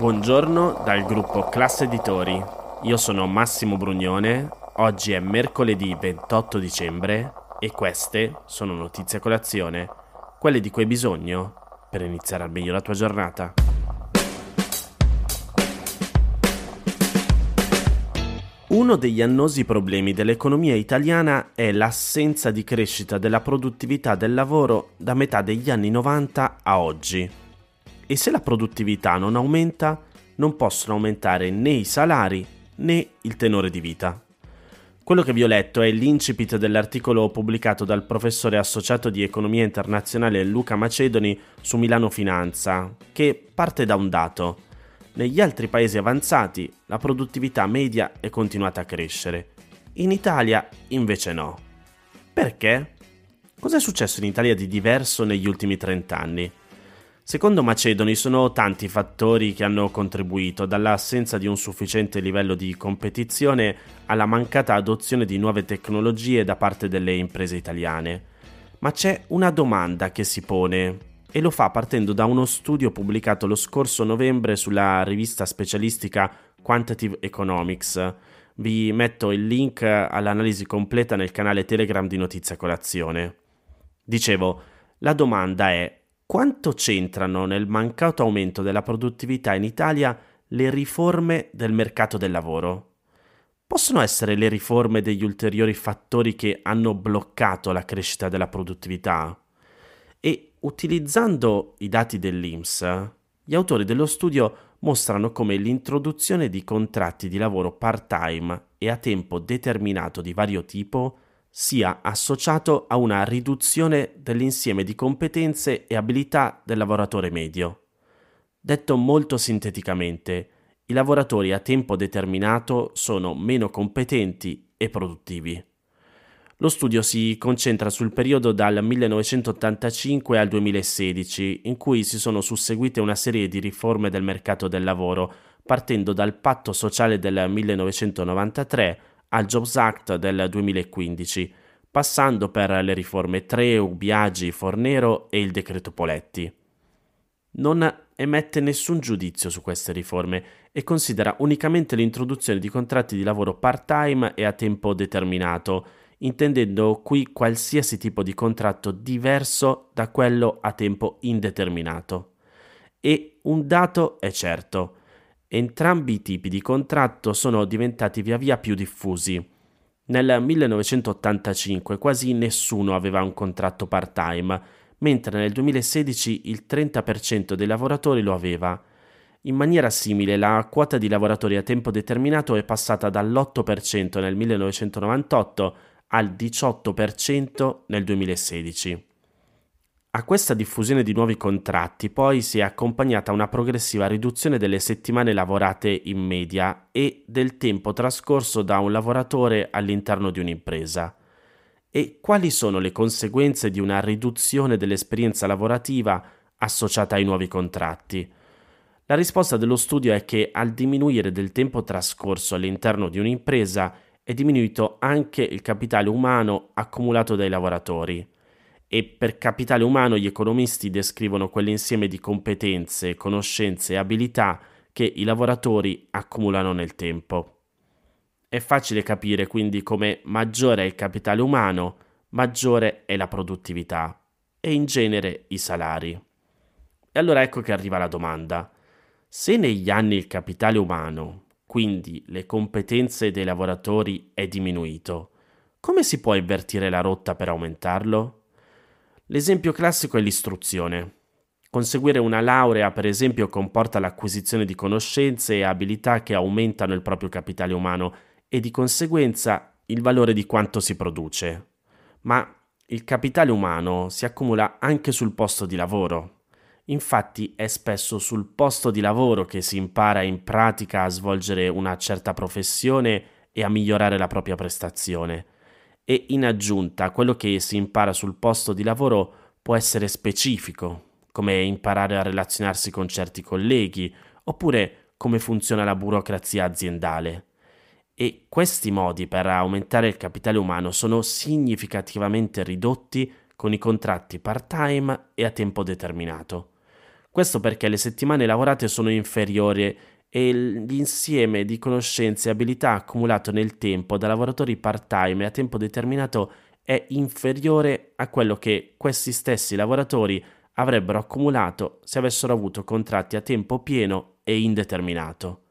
Buongiorno dal gruppo Classe Editori. Io sono Massimo Brugnone, oggi è mercoledì 28 dicembre e queste sono notizie a colazione, quelle di cui hai bisogno per iniziare al meglio la tua giornata. Uno degli annosi problemi dell'economia italiana è l'assenza di crescita della produttività del lavoro da metà degli anni 90 a oggi. E se la produttività non aumenta, non possono aumentare né i salari né il tenore di vita. Quello che vi ho letto è l'incipit dell'articolo pubblicato dal professore associato di economia internazionale Luca Macedoni su Milano Finanza, che parte da un dato negli altri paesi avanzati la produttività media è continuata a crescere. In Italia invece no. Perché? Cos'è successo in Italia di diverso negli ultimi 30 anni? Secondo Macedoni sono tanti i fattori che hanno contribuito, dall'assenza di un sufficiente livello di competizione alla mancata adozione di nuove tecnologie da parte delle imprese italiane. Ma c'è una domanda che si pone e lo fa partendo da uno studio pubblicato lo scorso novembre sulla rivista specialistica Quantitative Economics. Vi metto il link all'analisi completa nel canale Telegram di Notizia Colazione. Dicevo, la domanda è quanto c'entrano nel mancato aumento della produttività in Italia le riforme del mercato del lavoro? Possono essere le riforme degli ulteriori fattori che hanno bloccato la crescita della produttività? E utilizzando i dati dell'IMS, gli autori dello studio mostrano come l'introduzione di contratti di lavoro part-time e a tempo determinato di vario tipo sia associato a una riduzione dell'insieme di competenze e abilità del lavoratore medio. Detto molto sinteticamente, i lavoratori a tempo determinato sono meno competenti e produttivi. Lo studio si concentra sul periodo dal 1985 al 2016, in cui si sono susseguite una serie di riforme del mercato del lavoro, partendo dal patto sociale del 1993 al Jobs Act del 2015, passando per le riforme Treu, Biagi, Fornero e il decreto Poletti. Non emette nessun giudizio su queste riforme e considera unicamente l'introduzione di contratti di lavoro part-time e a tempo determinato, intendendo qui qualsiasi tipo di contratto diverso da quello a tempo indeterminato. E un dato è certo, entrambi i tipi di contratto sono diventati via via più diffusi. Nel 1985 quasi nessuno aveva un contratto part-time, mentre nel 2016 il 30% dei lavoratori lo aveva. In maniera simile, la quota di lavoratori a tempo determinato è passata dall'8% nel 1998 al 18% nel 2016. A questa diffusione di nuovi contratti poi si è accompagnata una progressiva riduzione delle settimane lavorate in media e del tempo trascorso da un lavoratore all'interno di un'impresa. E quali sono le conseguenze di una riduzione dell'esperienza lavorativa associata ai nuovi contratti? La risposta dello studio è che al diminuire del tempo trascorso all'interno di un'impresa è diminuito anche il capitale umano accumulato dai lavoratori. E per capitale umano gli economisti descrivono quell'insieme di competenze, conoscenze e abilità che i lavoratori accumulano nel tempo. È facile capire quindi come maggiore è il capitale umano, maggiore è la produttività e in genere i salari. E allora ecco che arriva la domanda. Se negli anni il capitale umano quindi le competenze dei lavoratori è diminuito. Come si può invertire la rotta per aumentarlo? L'esempio classico è l'istruzione. Conseguire una laurea, per esempio, comporta l'acquisizione di conoscenze e abilità che aumentano il proprio capitale umano e di conseguenza il valore di quanto si produce. Ma il capitale umano si accumula anche sul posto di lavoro. Infatti è spesso sul posto di lavoro che si impara in pratica a svolgere una certa professione e a migliorare la propria prestazione. E in aggiunta, quello che si impara sul posto di lavoro può essere specifico, come imparare a relazionarsi con certi colleghi, oppure come funziona la burocrazia aziendale. E questi modi per aumentare il capitale umano sono significativamente ridotti con i contratti part-time e a tempo determinato. Questo perché le settimane lavorate sono inferiori e l'insieme di conoscenze e abilità accumulato nel tempo da lavoratori part-time e a tempo determinato è inferiore a quello che questi stessi lavoratori avrebbero accumulato se avessero avuto contratti a tempo pieno e indeterminato.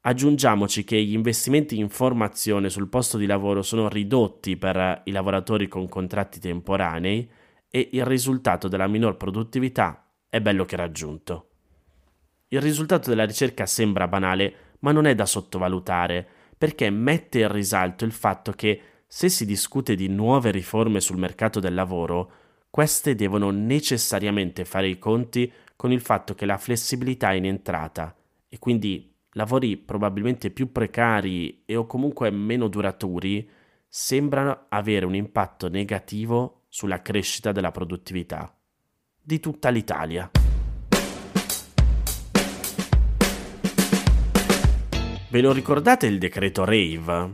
Aggiungiamoci che gli investimenti in formazione sul posto di lavoro sono ridotti per i lavoratori con contratti temporanei e il risultato della minor produttività è bello che raggiunto. Il risultato della ricerca sembra banale, ma non è da sottovalutare, perché mette in risalto il fatto che se si discute di nuove riforme sul mercato del lavoro, queste devono necessariamente fare i conti con il fatto che la flessibilità è in entrata e quindi lavori probabilmente più precari e o comunque meno duraturi sembrano avere un impatto negativo sulla crescita della produttività di tutta l'Italia. Ve lo ricordate il decreto Rave?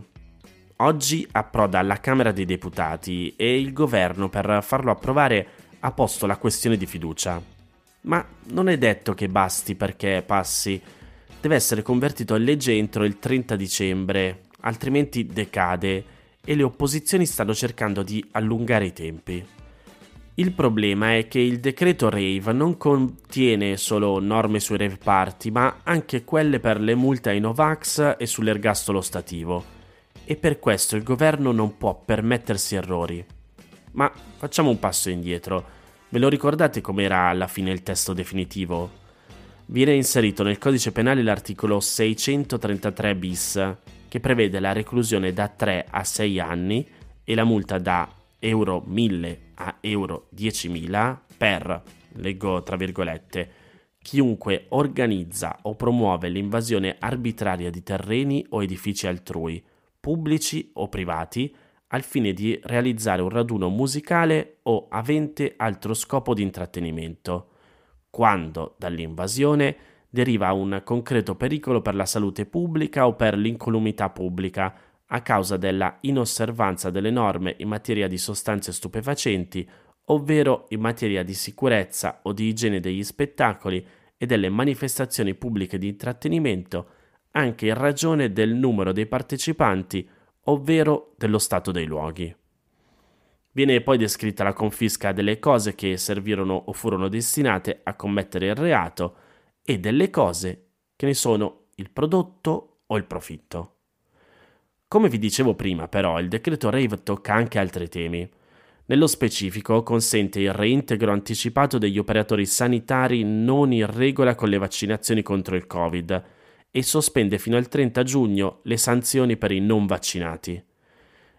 Oggi approda alla Camera dei Deputati e il governo per farlo approvare ha posto la questione di fiducia. Ma non è detto che basti perché passi deve essere convertito in legge entro il 30 dicembre, altrimenti decade e le opposizioni stanno cercando di allungare i tempi. Il problema è che il decreto Rave non contiene solo norme sui rave party, ma anche quelle per le multe ai Novax e sull'ergastolo stativo. E per questo il governo non può permettersi errori. Ma facciamo un passo indietro. Ve lo ricordate com'era alla fine il testo definitivo? viene inserito nel codice penale l'articolo 633 bis, che prevede la reclusione da 3 a 6 anni e la multa da euro 1000 a euro 10.000 per, leggo tra virgolette, chiunque organizza o promuove l'invasione arbitraria di terreni o edifici altrui, pubblici o privati, al fine di realizzare un raduno musicale o avente altro scopo di intrattenimento. Quando dall'invasione deriva un concreto pericolo per la salute pubblica o per l'incolumità pubblica a causa della inosservanza delle norme in materia di sostanze stupefacenti, ovvero in materia di sicurezza o di igiene degli spettacoli e delle manifestazioni pubbliche di intrattenimento, anche in ragione del numero dei partecipanti, ovvero dello stato dei luoghi. Viene poi descritta la confisca delle cose che servirono o furono destinate a commettere il reato e delle cose che ne sono il prodotto o il profitto. Come vi dicevo prima, però, il decreto Rave tocca anche altri temi. Nello specifico consente il reintegro anticipato degli operatori sanitari non in regola con le vaccinazioni contro il Covid e sospende fino al 30 giugno le sanzioni per i non vaccinati.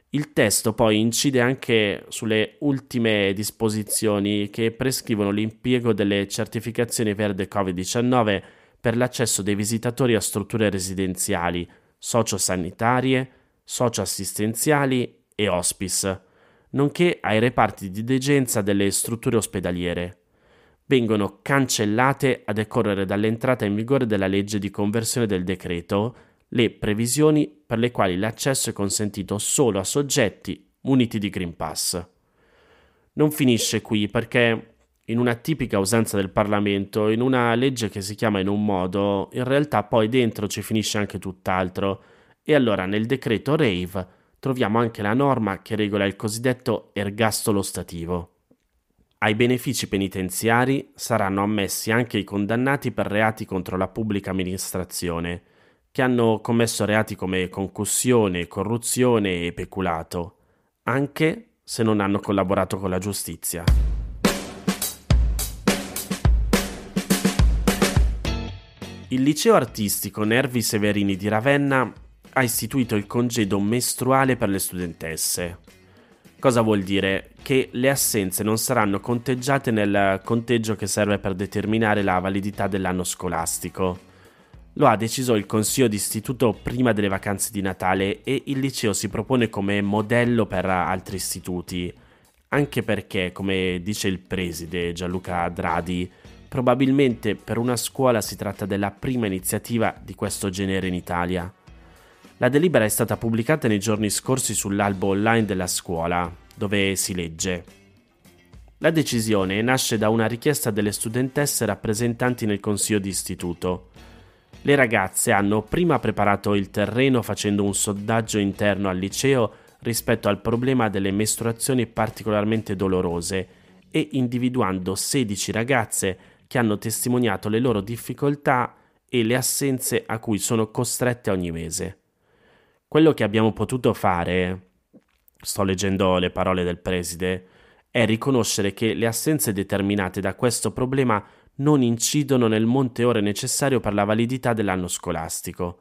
Il testo poi incide anche sulle ultime disposizioni che prescrivono l'impiego delle certificazioni verde Covid-19 per l'accesso dei visitatori a strutture residenziali, sociosanitarie, socioassistenziali e hospice, nonché ai reparti di degenza delle strutture ospedaliere. Vengono cancellate a decorrere dall'entrata in vigore della legge di conversione del decreto le previsioni per le quali l'accesso è consentito solo a soggetti muniti di Green Pass. Non finisce qui perché in una tipica usanza del Parlamento, in una legge che si chiama in un modo, in realtà poi dentro ci finisce anche tutt'altro. E allora nel decreto RAVE troviamo anche la norma che regola il cosiddetto ergastolo stativo. Ai benefici penitenziari saranno ammessi anche i condannati per reati contro la pubblica amministrazione, che hanno commesso reati come concussione, corruzione e peculato, anche se non hanno collaborato con la giustizia. Il liceo artistico Nervi Severini di Ravenna ha istituito il congedo mestruale per le studentesse. Cosa vuol dire? Che le assenze non saranno conteggiate nel conteggio che serve per determinare la validità dell'anno scolastico lo ha deciso il consiglio d'istituto prima delle vacanze di Natale e il liceo si propone come modello per altri istituti, anche perché, come dice il preside Gianluca Dradi, probabilmente per una scuola si tratta della prima iniziativa di questo genere in Italia. La delibera è stata pubblicata nei giorni scorsi sull'albo online della scuola, dove si legge La decisione nasce da una richiesta delle studentesse rappresentanti nel consiglio di istituto. Le ragazze hanno prima preparato il terreno facendo un sondaggio interno al liceo rispetto al problema delle mestruazioni particolarmente dolorose e individuando 16 ragazze che hanno testimoniato le loro difficoltà e le assenze a cui sono costrette ogni mese. Quello che abbiamo potuto fare, sto leggendo le parole del preside, è riconoscere che le assenze determinate da questo problema non incidono nel monte ore necessario per la validità dell'anno scolastico.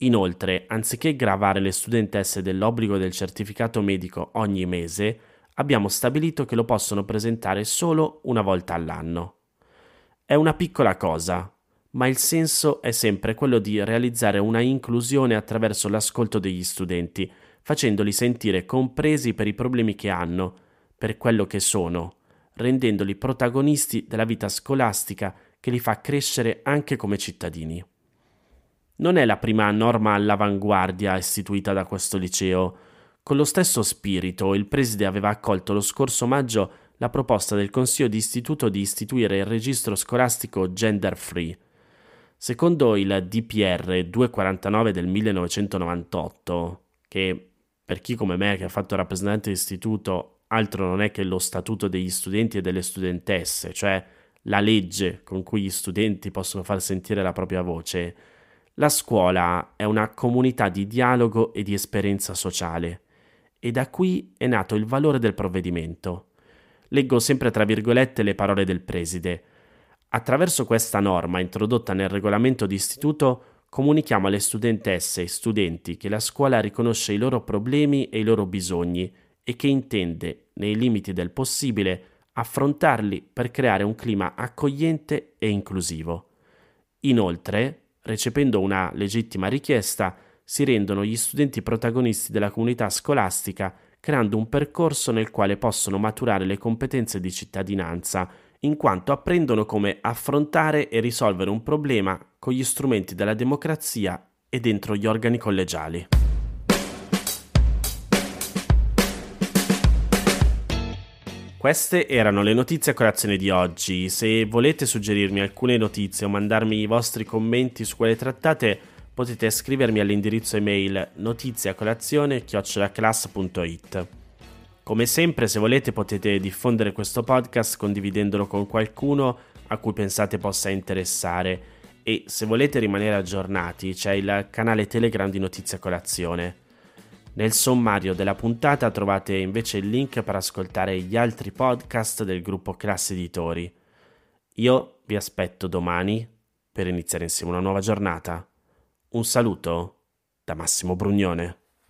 Inoltre, anziché gravare le studentesse dell'obbligo del certificato medico ogni mese, abbiamo stabilito che lo possono presentare solo una volta all'anno. È una piccola cosa, ma il senso è sempre quello di realizzare una inclusione attraverso l'ascolto degli studenti, facendoli sentire compresi per i problemi che hanno, per quello che sono, rendendoli protagonisti della vita scolastica che li fa crescere anche come cittadini. Non è la prima norma all'avanguardia istituita da questo liceo. Con lo stesso spirito, il preside aveva accolto lo scorso maggio la proposta del Consiglio di Istituto di istituire il registro scolastico gender free. Secondo il DPR 249 del 1998, che per chi come me che ha fatto rappresentante di istituto altro non è che lo statuto degli studenti e delle studentesse, cioè la legge con cui gli studenti possono far sentire la propria voce, la scuola è una comunità di dialogo e di esperienza sociale e da qui è nato il valore del provvedimento. Leggo sempre tra virgolette le parole del preside. Attraverso questa norma introdotta nel regolamento di istituto comunichiamo alle studentesse e studenti che la scuola riconosce i loro problemi e i loro bisogni e che intende, nei limiti del possibile, affrontarli per creare un clima accogliente e inclusivo. Inoltre, recependo una legittima richiesta, si rendono gli studenti protagonisti della comunità scolastica, creando un percorso nel quale possono maturare le competenze di cittadinanza, in quanto apprendono come affrontare e risolvere un problema con gli strumenti della democrazia e dentro gli organi collegiali. Queste erano le notizie a colazione di oggi. Se volete suggerirmi alcune notizie o mandarmi i vostri commenti su quelle trattate, potete scrivermi all'indirizzo email notiziacolazione.it. Come sempre, se volete potete diffondere questo podcast condividendolo con qualcuno a cui pensate possa interessare e se volete rimanere aggiornati c'è il canale Telegram di Notizia Colazione. Nel sommario della puntata trovate invece il link per ascoltare gli altri podcast del gruppo Classe Editori. Io vi aspetto domani per iniziare insieme una nuova giornata. Un saluto da Massimo Brugnone.